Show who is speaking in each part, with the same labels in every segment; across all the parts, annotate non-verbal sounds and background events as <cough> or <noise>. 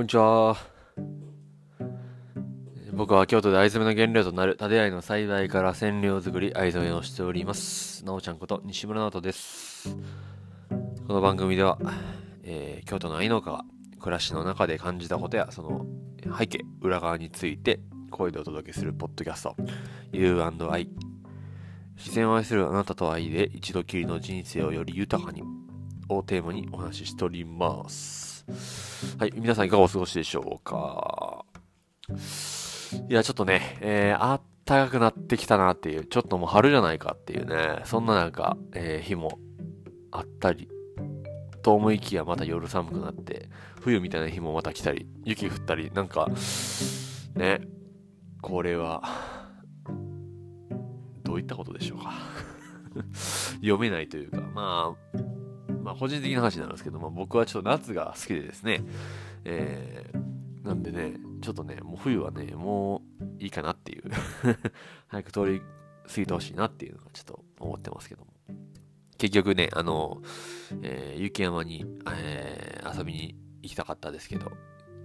Speaker 1: こんにちは。僕は京都で藍染めの原料となる建合の栽培から染料作り、藍染めをしております。なおちゃんこと西村直人です。この番組では、えー、京都の愛農家が暮らしの中で感じたことやその背景、裏側について声でお届けするポッドキャスト U&I 自然を愛するあなたと愛で一度きりの人生をより豊かにをテーマにお話ししております。はい、皆さんいかがお過ごしでしょうか。いや、ちょっとね、えー、あったかくなってきたなっていう、ちょっともう春じゃないかっていうね、そんななんか、えー、日もあったり、と思いきやまた夜寒くなって、冬みたいな日もまた来たり、雪降ったり、なんか、ね、これは、どういったことでしょうか。<laughs> 読めないというか、まあ、まあ個人的な話なんですけども、僕はちょっと夏が好きでですね、えー、なんでね、ちょっとね、もう冬はね、もういいかなっていう <laughs> 早く通り過ぎてほしいなっていうのがちょっと思ってますけども。結局ね、あの、えー、雪山に、えー、遊びに行きたかったですけど、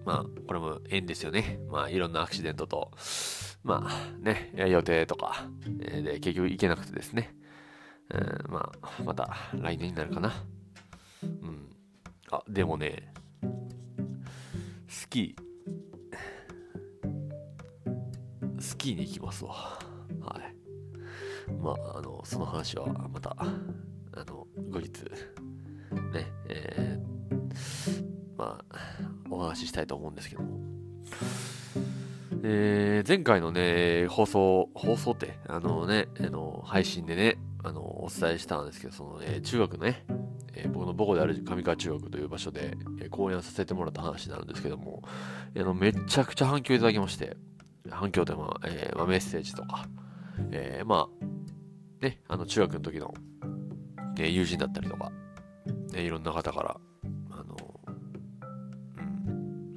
Speaker 1: まあ、これも縁ですよね。まあ、いろんなアクシデントと、まあ、ね、予定とか、えー、で、結局行けなくてですね。うん、まあ、また来年になるかな。うん。あ、でもね、スキー、スキーに行きますわ。はい。まあ、あの、その話はまた、あの、後日、ね、えー、まあ、お話ししたいと思うんですけども。えー、前回のね、放送、放送って、あのね、あの、配信でね、あの、お伝えしたんですけど、そのね、中学のね、僕の母校である上川中学という場所で、え、講演させてもらった話になるんですけども、あのめちゃくちゃ反響いただきまして、反響でも、えーまあ、メッセージとか、えー、まあ、ね、あの中学の時の、ね、友人だったりとか、ね、いろんな方から、あの、うん、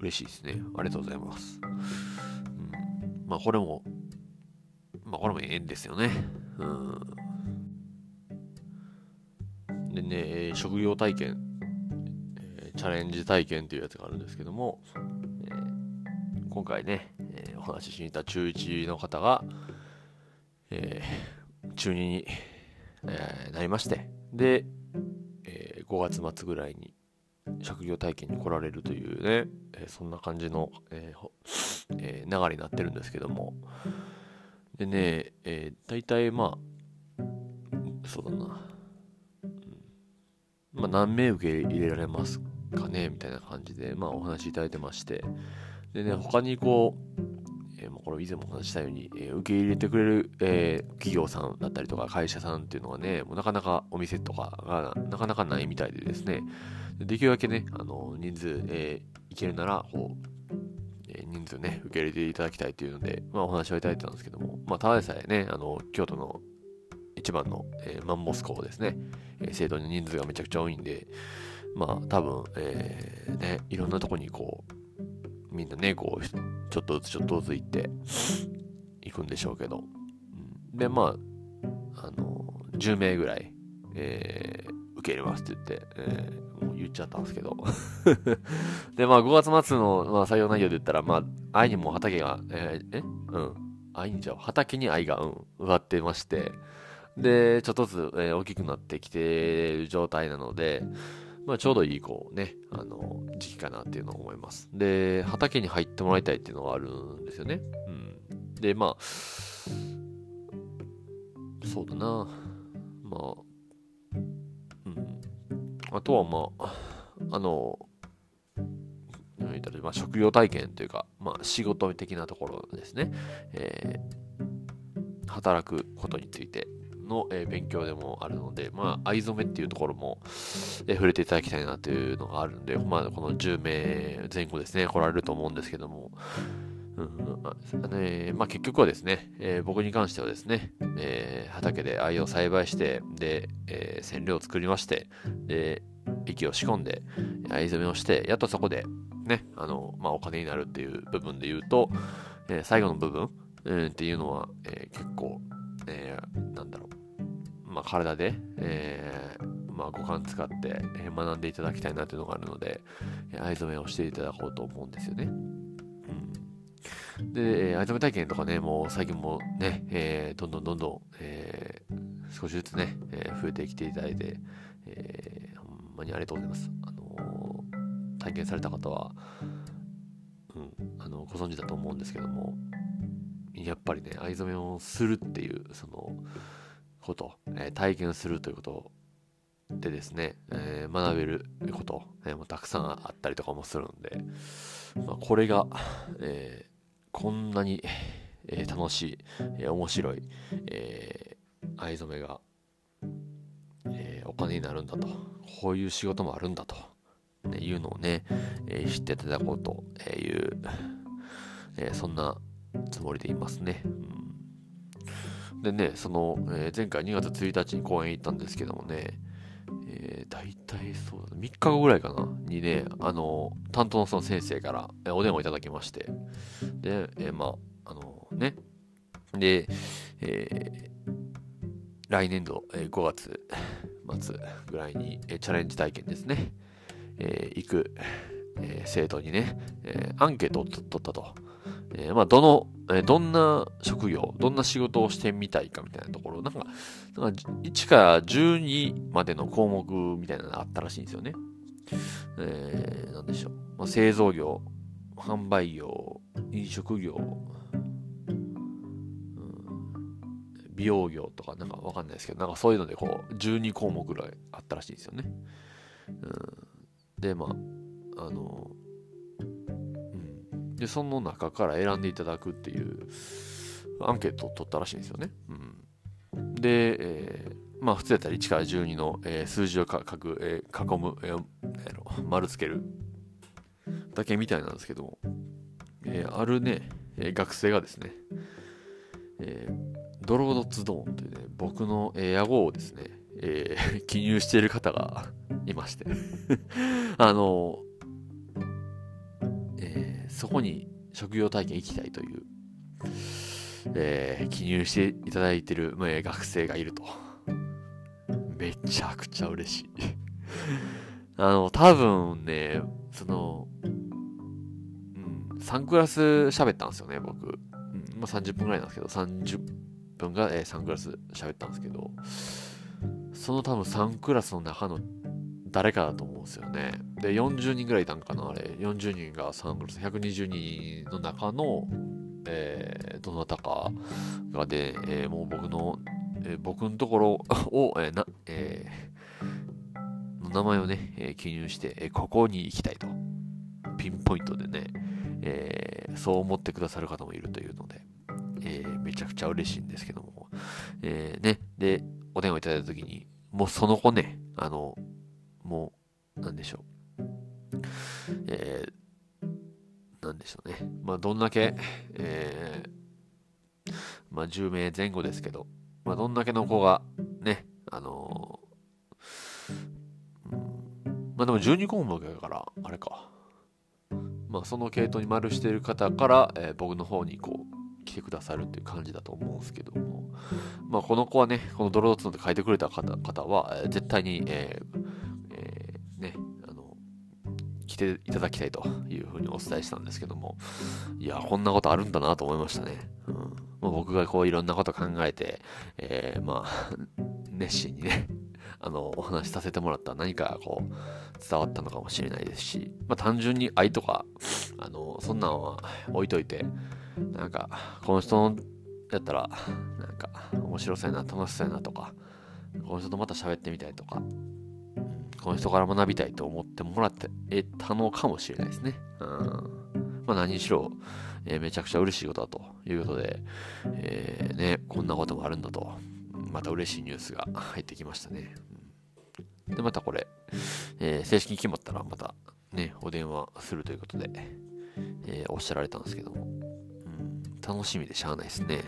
Speaker 1: 嬉しいですね。ありがとうございます。うん、まあ、これも、まあ、これも縁ですよね。うんでね、職業体験、え、チャレンジ体験というやつがあるんですけども、え、今回ね、え、お話ししに行った中1の方が、え中2に、えなりまして、で、え5月末ぐらいに職業体験に来られるというね、えそんな感じの、ええ流れになってるんですけども、でね、えー、大体まあ、そうだな、まあ、何名受け入れられますかねみたいな感じで、まあ、お話いただいてまして、でね、他にこう、えー、まあ、これ以前もお話したように、えー、受け入れてくれる、えー、企業さんだったりとか会社さんっていうのはね、もうなかなかお店とかがなかなかないみたいでですね、できるだけね、あの人数、えー、いけるなら、こう、え人数ね、受け入れていただきたいというので、まあお話をいただいてたんですけども、まあただでさえね、あの、京都の一番の、えー、マンモス校ですね、えー、生徒の人数がめちゃくちゃ多いんで、まあ多分、えー、ね、いろんなとこにこう、みんなね、こう、ちょっとずつちょっとずつ行って行くんでしょうけど、で、まあ、あの、10名ぐらい、えー、受け入れますって言って、えー、もう言っちゃったんですけど。<laughs> で、まあ5月末の、まあ、採用内容で言ったら、まあ、愛にも畑が、えー、え？うん。愛にじゃ畑に愛が、うん、植わってまして、で、ちょっとずつ、えー、大きくなってきている状態なので、まあ、ちょうどいい、こうね、あの、時期かなっていうのを思います。で、畑に入ってもらいたいっていうのがあるんですよね。うん。で、まあ、そうだな。まあ、うん。あとは、まあ、あの、まあ、職業体験というか、まあ、仕事的なところですね。えー、働くことについての、えー、勉強でもあるので、まあ、藍染めっていうところも、えー、触れていただきたいなというのがあるんで、まあ、この10名前後ですね、来られると思うんですけども、うんまあ、結局はですね、えー、僕に関してはですね、えー、畑で藍を栽培して、で、えー、染料を作りまして、で、息を仕込んで、藍染めをして、やっとそこで、ね、あの、まあ、お金になるっていう部分で言うと、えー、最後の部分、うん、っていうのは、えー、結構、えー、なんだろう、まあ、体で、えー、まあ、五感使って、え学んでいただきたいなというのがあるので、え藍染めをしていただこうと思うんですよね。うん、で、藍染め体験とかね、もう最近もね、えー、どんどんどんどん、えー、少しずつね、えー、増えてきていただいて、えー、ほんまにありがとうございます。あの体験された方は、うん、あのご存知だと思うんですけども、やっぱりね、藍染めをするっていう、その、こと、えー、体験するということでですね、えー、学べること、えー、もたくさんあったりとかもするんで、まあ、これが、えこんなに、え楽しい、え面白い、え藍染めが、えお金になるんだと、こういう仕事もあるんだと、ね、いうのをね、え知っていただこうという、えそんなつもりでいますね。うん、でね、その、えー、前回2月1日に公演行ったんですけどもね、えー、大体そうだ、3日後ぐらいかな、にね、あの、担当のその先生から、えお電話いただきまして、で、えー、まあ、あのね、で、えー、来年度、えー、5月末ぐらいに、えー、チャレンジ体験ですね、えー、行く、えー、生徒にね、えー、アンケートを取ったと。えー、まあ、どの、え、どんな職業、どんな仕事をしてみたいかみたいなところ、なんか、なんか1から12までの項目みたいなのがあったらしいんですよね。えー、なんでしょう。まあ、製造業、販売業、飲食業、うん、美容業とかなんかわかんないですけど、なんかそういうのでこう、12項目ぐらいあったらしいんですよね。うん、で、まあ、あの、うん。で、その中から選んでいただくっていうアンケートを取ったらしいんですよね。うん、で、えー、まあ普通やったら1から12の、えー、数字をか書く、えー、囲む、えー、丸つけるだけみたいなんですけども、えー、あるね、えー、学生がですね、えー、ドロードツドーンというね、僕の、えー、野号をですね、えー、<laughs> 記入している方がいまして。<laughs> あの、そこに職業体験行きたいという、えー、記入していただいてる、え、学生がいると。めちゃくちゃ嬉しい <laughs> あの、多分ね、その、うん、3クラス喋ったんですよね、僕。うん、まあ、30分ぐらいなんですけど、30分が、えー、3クラス喋ったんですけど、その多分3クラスの中の誰かだと思うんですよね。で、40人ぐらいいたんかな、あれ。40人がサングラス、120人の中の、えー、どなたかがで、えー、もう僕の、えー、僕のところを、<laughs> えー、な、え、の名前をね、え、記入して、え、ここに行きたいと。ピンポイントでね、え、そう思ってくださる方もいるというので、え、めちゃくちゃ嬉しいんですけども、えー、ね、で、お電話いただいたときに、もうその子ね、あの、もう、なんでしょう。えー、なんでしょうね。まあ、どんだけ、えー、まあ、10名前後ですけど、まあ、どんだけの子が、ね、あのー、うん、まあでも12項目だから、あれか。まあ、その系統に丸してる方から、えー、僕の方にこう、来てくださるっていう感じだと思うんですけども、まあ、この子はね、このドローツノで書いてくれた方は、絶対に、えー、来ていただきたいというふうにお伝えしたんですけども、いや、こんなことあるんだなと思いましたね。うんまあ、僕がこういろんなこと考えて、えー、まあ、熱心にね、<laughs> あの、お話しさせてもらった何かこう、伝わったのかもしれないですし、まあ単純に愛とか、あの、そんなんは置いといて、なんか、この人のやったら、なんか、面白そうやな、楽しそうやなとか、この人とまた喋ってみたいとか、この人から学びたいと思ってもらってたのかもしれないですね。うん。まあ何にしろ、えー、めちゃくちゃ嬉しいことだということで、えー、ね、こんなこともあるんだと、また嬉しいニュースが入ってきましたね。で、またこれ、えー、正式に決まったらまたね、お電話するということで、え、おっしゃられたんですけども、うん、楽しみでしゃあないですね。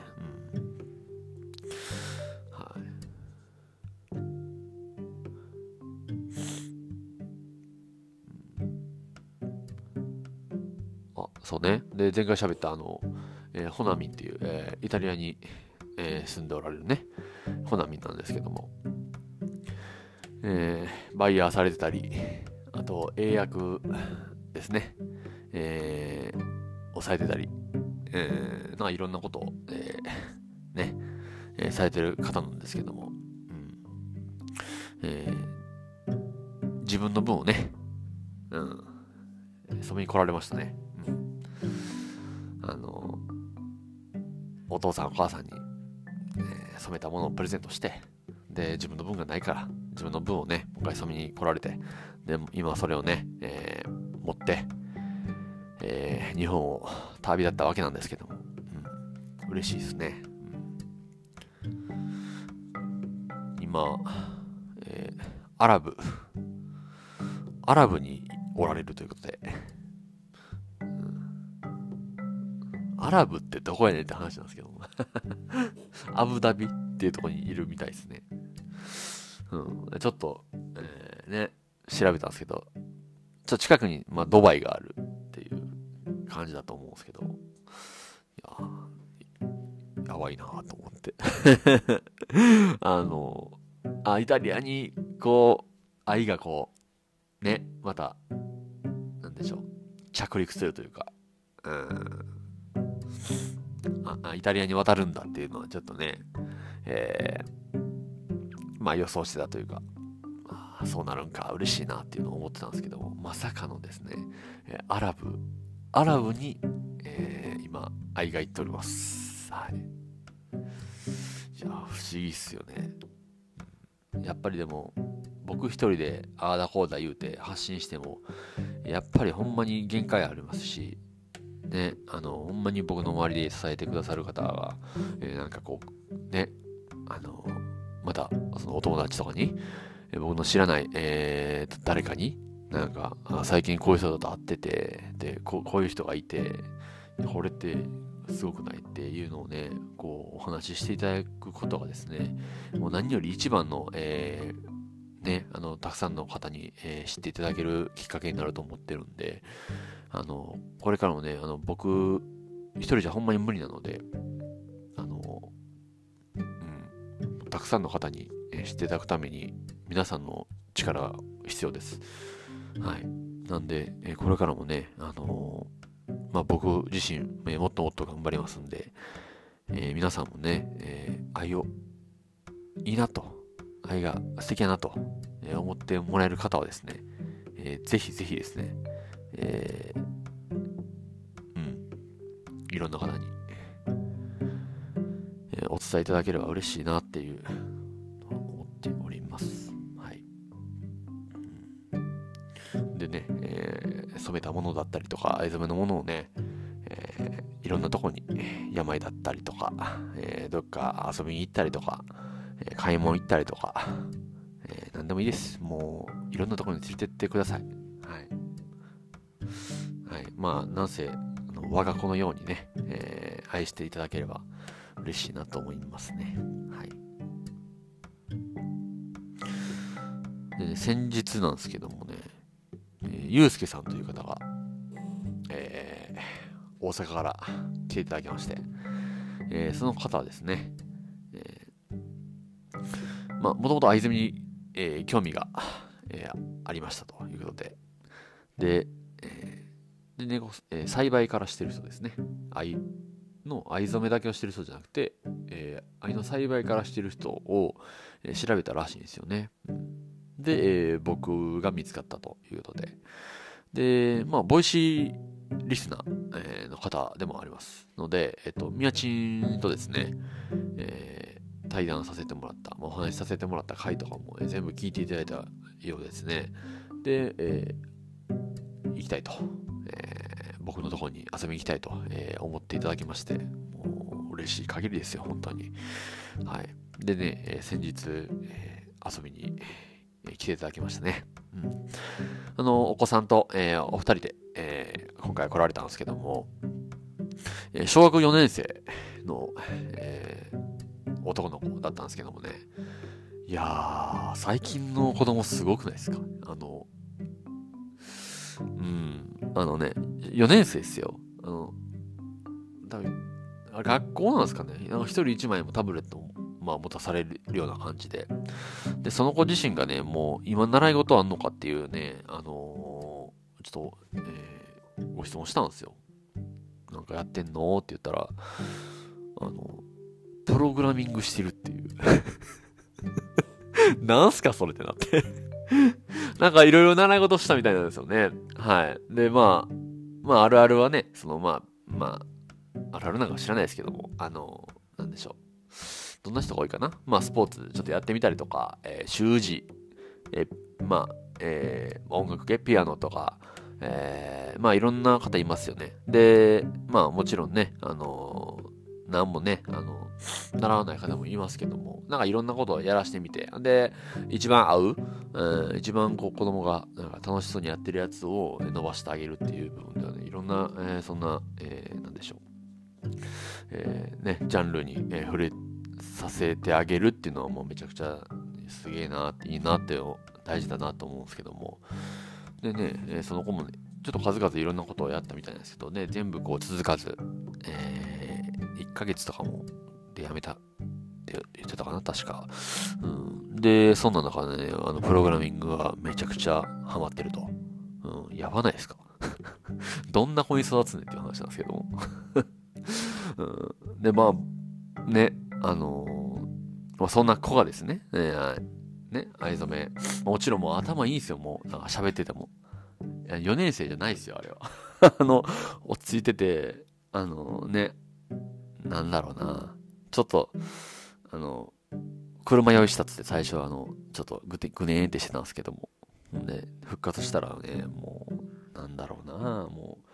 Speaker 1: ね。で、前回喋ったあの、えー、ホナミンっていう、えー、イタリアに、えー、住んでおられるね、ホナミンなんですけども、え、バイヤーされてたり、あと、英訳ですね、えー、抑えてたり、えー、まいろんなことを、え、ね、え、されてる方なんですけども、うん。え、自分の分をね、うん、染めに来られましたね。うん、あの、お父さんお母さんに、えー、染めたものをプレゼントして、で、自分の分がないから、自分の分をね、もう一回染めに来られて、で、今それをね、えー、持って、えー、日本を旅立ったわけなんですけども、うん、嬉しいですね。うん、今、えー、アラブ、アラブにおられるということで、アラブってどこやねんって話なんですけど。も <laughs> アブダビっていうとこにいるみたいですね。うん、ちょっと、えー、ね、調べたんですけど、ちょっと近くに、まあ、ドバイがあるっていう感じだと思うんですけど、いややばいなと思って。<laughs> あの、あ、イタリアに、こう、愛がこう、ね、また、なんでしょう、着陸するというか、うん、イタリアに渡るんだっていうのはちょっとね、えー、まあ予想してたというか、まあ、そうなるんか嬉しいなっていうのを思ってたんですけども、まさかのですね、えアラブ、アラブに、えー、今、愛が行っております。はい。いや、不思議っすよね。やっぱりでも、僕一人でああだこうだ言うて発信しても、やっぱりほんまに限界ありますし、ね、あの、ほんまに僕の周りで支えてくださる方が、えー、なんかこう、ね、あの、また、そのお友達とかに、えー、僕の知らない、えー、誰かに、なんか、最近こういう人と会ってて、で、ここういう人がいて、これってすごくないっていうのをね、こう、お話ししていただくことがですね、もう何より一番の、えー、ね、あの、たくさんの方に、えー、知っていただけるきっかけになると思ってるんで、あの、これからもね、あの、僕、一人じゃほんまに無理なので、あの、うん、たくさんの方に知っていただくために、皆さんの力が必要です。はい。なんで、えこれからもね、あのまあ、僕自身、えもっともっと頑張りますんで、えー、皆さんもね、えー、愛をいいなと、愛が素敵やなと、え思ってもらえる方はですね、えー、ぜひぜひですね、えー、うん、いろんな方に、えー、お伝えいただければ嬉しいなっていう、思っております。はい。でね、えー、染めたものだったりとか、藍染めのものをね、えー、いろんなとこに、山だったりとか、えー、どっか遊びに行ったりとか、え、買い物行ったりとか、えー、何でもいいです。もう、いろんなところに連れてってください。まあ、なんせ、あの我が子のようにね、えー、愛していただければ嬉しいなと思いますね。はい。で、ね、先日なんですけどもね、えー、ゆうすけさんという方が、えー、大阪から来ていただきまして、えー、その方はですね、えー、まあ、もともと藍染めに、えー、興味が、えー、ありましたということで、で、でね、えー、栽培からしてる人ですね。藍の藍染めだけをしてる人じゃなくて、えー、藍の栽培からしてる人を、えー、調べたらしいんですよね。で、えー、僕が見つかったということで。で、まあ、 Voicy リスナー、の方でもありますので、えっ、ー、と、宮地とですね、えー、対談させてもらった、まあ、お話しさせてもらった回とかも、え、全部聞いていただいたようですね。で、えー、行きたいと、えー、僕のところに遊びに行きたいと、えー、思っていただきまして、もう嬉しい限りですよ、本当に。はい。でね、えー、先日、えー、遊びに、えー、来ていただきましたね。うん。あの、お子さんと、えー、お二人で、えー、今回来られたんですけども、えー、小学4年生の、えー、男の子だったんですけどもね、いやー、最近の子供すごくないですか？あの、うん、あのね、4年生ですよ。あの、多分学校なんですかね。一人一枚もタブレットもまあ、持たされるような感じで。で、その子自身がね、もう今習い事あんのかっていうね、あのー、ちょっと、えー、ご質問したんですよ。なんかやってんのって言ったら、あの、プログラミングしてるっていう。<laughs> なんすかそれってなってなんかいろいろ習い事したみたいなんですよね。はい。で、まあ、まあ、あるあるはね、その、まあ、まあ、あるあるなんか知らないですけども、あの、なんでしょう。どんな人が多いかなまあ、スポーツちょっとやってみたりとか、えー、習字、えー、まあ、えー、音楽系、ピアノとか、えー、まあ、いろんな方いますよね。で、まあ、もちろんね、あのー、なんもね、あの習わない方もいますけども、なんかいろんなことをやらしてみて、で、一番合う、うん、一番こう子供がなんか楽しそうにやってるやつを伸ばしてあげるっていう部分ではね、いろんな、えー、そんな、えー、なんでしょう、えー、ね、ジャンルに、え、触れさせてあげるっていうのはもうめちゃくちゃすげえなって、いいなって、大事だなと思うんですけども、でね、え、その子もね、ちょっと数々いろんなことをやったみたいなんですけどね、全部こう続かず、え、1ヶ月とかもで辞めた。って言ってたかな、確か。うん、で、そんな中でね、あの、プログラミングがめちゃくちゃハマってると。うん、やばないですか？<laughs> どんな子に育つねっていう話なんですけども <laughs> うん。で、まあ、ね、あのー、まあ、そんな子がですね、ね、ね、藍染め。もちろんもう頭いいんですよ、もう。なんか喋ってても。4年生じゃないですよ、あれは。<laughs> あの、落ち着いてて、あのね、なんだろうな。ちょっと、あの、車用意したっつって最初はあの、ちょっとぐてぐねーんってしてたんですけども、ね、復活したらね、もう、なんだろうな、もう、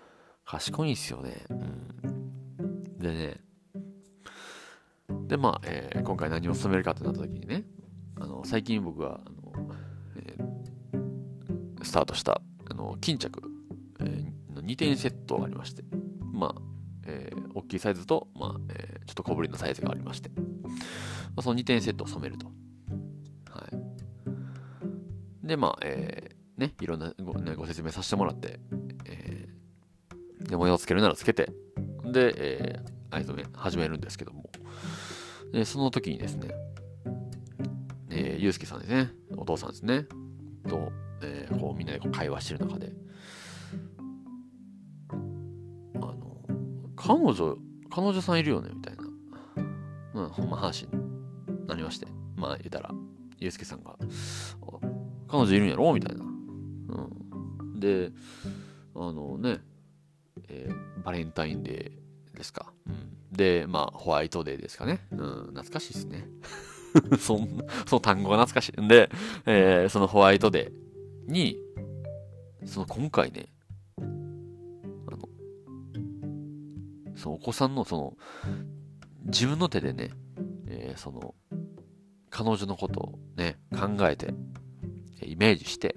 Speaker 1: 賢いんすよね。うん。でね、で、まあ、えー、今回何を進めるかってなった時にね、あの、最近僕は、あの、えー、スタートした、あの、巾着、えー、の2点セットがありまして、まあ、えー、大きいサイズと、まあ、えー、ちょっと小ぶりのサイズがありまして、まあ、その2点セットを染めると。はい。で、まあ、えー、ね、いろんなご,、ね、ご説明させてもらって、えー、で、模様をつけるならつけて、で、えー、藍染め始めるんですけども、で、その時にですね、えー、ゆうすけさんですね、お父さんですね、と、えー、こうみんなでこう会話してる中で、彼女、彼女さんいるよね？みたいな、うん、ほんま話になりまして。まあ言うたら、ゆうすけさんが、彼女いるんやろ？みたいな。うん。で、あのね、えー、バレンタインデーですか？うん。で、まあ、ホワイトデーですかね？うん、懐かしいですね。<laughs> そんな、その単語が懐かしい。んで、えー、そのホワイトデーに、その今回ね、そのお子さんのその、自分の手でね、えー、その、彼女のことをね、考えて、イメージして、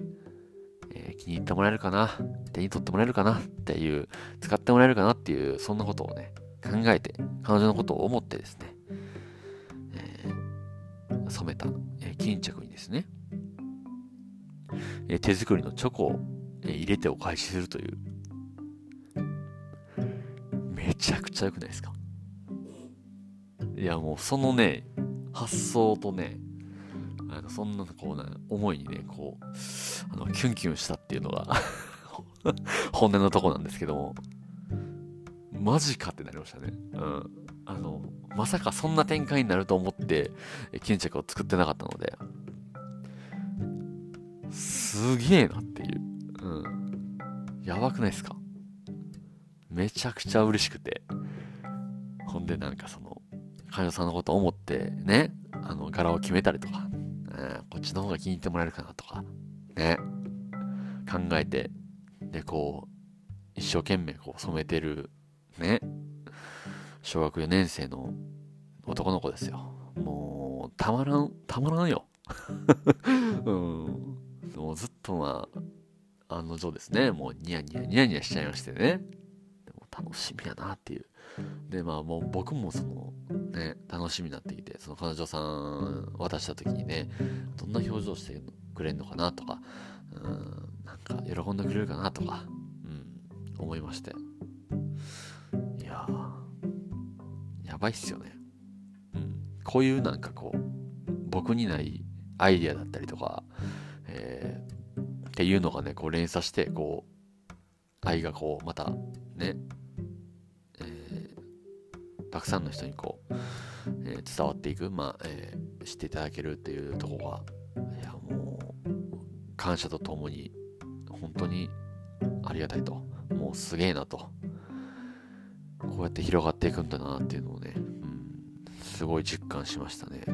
Speaker 1: えー、気に入ってもらえるかな、手に取ってもらえるかなっていう、使ってもらえるかなっていう、そんなことをね、考えて、彼女のことを思ってですね、えー、染めた、え、巾着にですね、え、手作りのチョコを、え、入れてお返しするという、ちゃくちゃ良くないですか？いやもうそのね、発想とね、あのそんなこうな思いにね、こう、あの、キュンキュンしたっていうのが <laughs> 本音のとこなんですけども、マジかってなりましたね。うん。あの、まさかそんな展開になると思って、巾着を作ってなかったので、すげえなっていう。うん。やばくないですか？めちゃくちゃ嬉しくて。ほんでなんかその、彼女さんのこと思ってね、あの、柄を決めたりとか、ね、こっちの方が気に入ってもらえるかなとか、ね、考えて、で、こう、一生懸命こう染めてる、ね、小学4年生の男の子ですよ。もう、たまらん、たまらんよ。<laughs> うん。もうずっとまあ、案の定ですね、もうニヤニヤニヤニヤしちゃいましてね。楽しみやなっていう。で、まあもう僕もその、ね、楽しみになってきて、その彼女さん渡した時にね、どんな表情してくれんのかなとか、うん、なんか喜んでくれるかなとか、うん、思いまして。いや、やばいっすよね。うん。こういうなんかこう、僕にないアイディアだったりとか、えー、っていうのがね、こう連鎖して、こう、愛がこう、またね、たくさんの人にこう、えー、伝わっていく、まあ、えー、知っていただけるっていうところが、いや、もう、感謝とともに、本当にありがたいと。もうすげえなと。こうやって広がっていくんだなっていうのをね、うん、すごい実感しましたね。う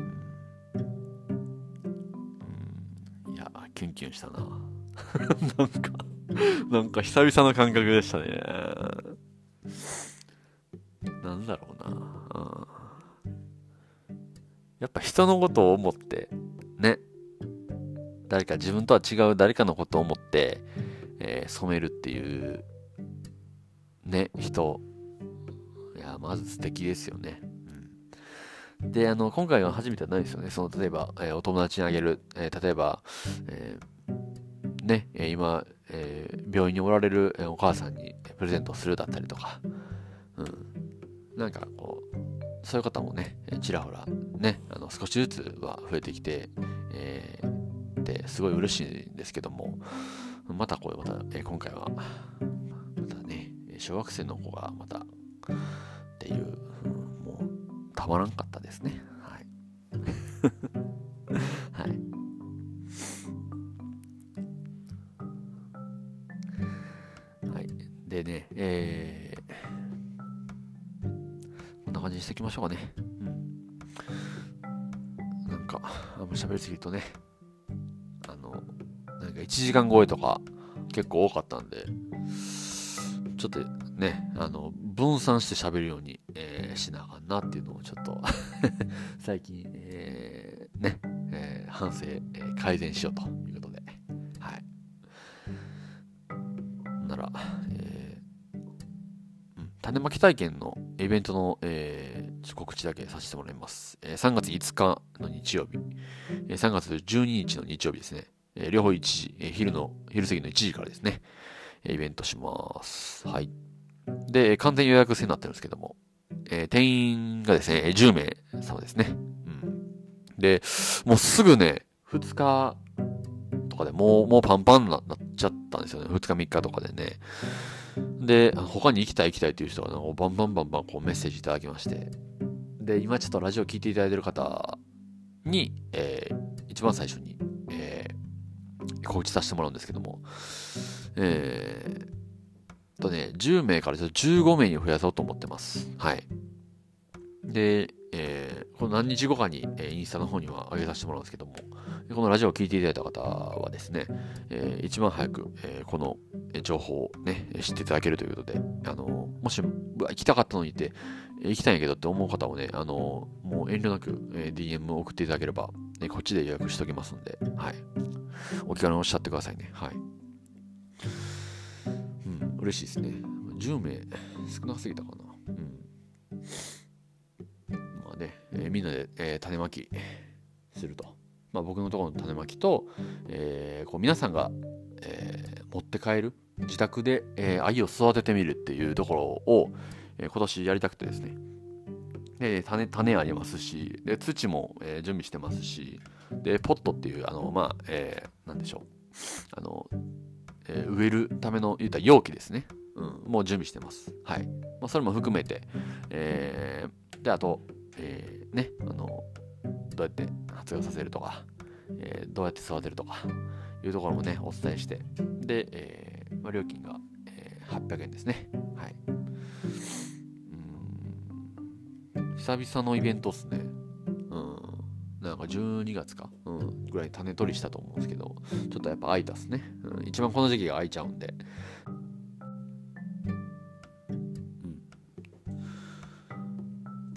Speaker 1: ん、いや、キュンキュンしたな。<laughs> なんかなんか久々の感覚でしたね。人のことを思って、ね、誰か自分とは違う誰かのことを思って、えー、染めるっていう、ね、人。いや、まず素敵ですよね。うん、で、あの、今回は初めてはないですよね。その、例えば、えー、お友達にあげる、えー、例えば、えね、今、え病院におられるお母さんにプレゼントするだったりとか、うん。なんか、そういう方もね、ちらほらね、あの少しずつは増えてきて、えー、ですごい嬉しいんですけども、またこれまた、えー、今回は、またね、小学生の子がまたっていう、もうたまらんかったですね。んな感じにしていきましょうか。あんま喋りすぎるとね、あの、なんか1時間超えとか結構多かったんで、ちょっとね、あの、分散して喋るように、えー、しなあかんなっていうのをちょっと <laughs> 最近、えー、ね、えー、反省、えー、改善しようということで、はい。なら、えー、種まき体験のイベントの、えー、告知だけさせてもらいます。えー、3月5日の日曜日、えー、3月12日の日曜日ですね。えー、両方1時、えー、昼の、昼過ぎの1時からですねえ、イベントします。はい。で、完全予約制になってるんですけども、えー、定員がですね、10名様ですね。うん。で、もうすぐね、2日とかでもう、もうパンパンになっちゃったんですよね。2日3日とかでね。で、他に行きたい行きたいっていう人が、ね、バンバンバンバンこうメッセージいただきまして、で、今ちょっとラジオ聞いていただいてる方に、えー、一番最初に、えー、告知させてもらうんですけども、えー、とね、10名からちょっと15名に増やそうと思ってます。はい。で、えー、この何日後かに、えー、インスタの方には上げさせてもらうんですけども、このラジオを聴いていただいた方はですね、えー、一番早く、えー、この情報をね、知っていただけるということで、あのもし、行きたかったのにって、行きたいんやけどって思う方をね、あのもう遠慮なく、え、DM を送っていただければ、ね、こっちで予約しておきますんで、はい。お気軽におっしゃってくださいね。はい。うん、嬉しいですね。10名少なすぎたかな。うん。まあね、えー、みんなで、えー、種まきすると。まあ、僕のところの種まきと、えー、こう皆さんが、え、持って帰る自宅で、えー、愛を育ててみるっていうところを、えー、今年やりたくてですね。で種種ありますしで土も、えー、準備してますしでポットっていうあのまあ、えー、なんでしょう。あの、えー、植えるための言った容器ですね、うん、もう準備してます。はい、まあ、それも含めて、え、であと、え、ねあのどうやって発芽させるとか、え、どうやって育てるとかいうところもねお伝えしてで、えまあ、料金が、えー、800円ですね。はい。うん。久々のイベントっすね。うん。なんか12月か、うん、ぐらい種取りしたと思うんですけどちょっとやっぱ空いたっすね、うん、一番この時期が空いちゃうんで。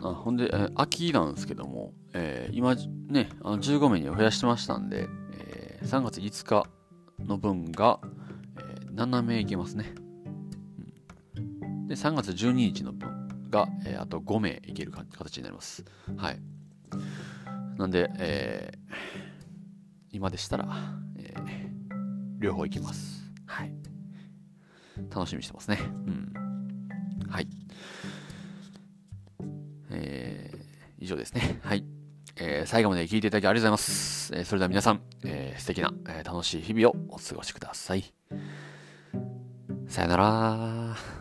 Speaker 1: あほんで、え、秋なんですけども、えー、今ね、あの15名に増やしてましたんで、えー、3月5日の分が、えー、7名いけますね。うん、で、3月12日の分が、えー、あと5名いける形になります。はい。なんで、えー、今でしたら、えー、両方いきます。はい。楽しみにしてますね。うん。はい。えー、以上ですね。はい。
Speaker 2: えー最後まで聞いていただきありがとうございます。えーそれでは皆さん、えー素敵な、えー楽しい日々をお過ごしください。さよなら。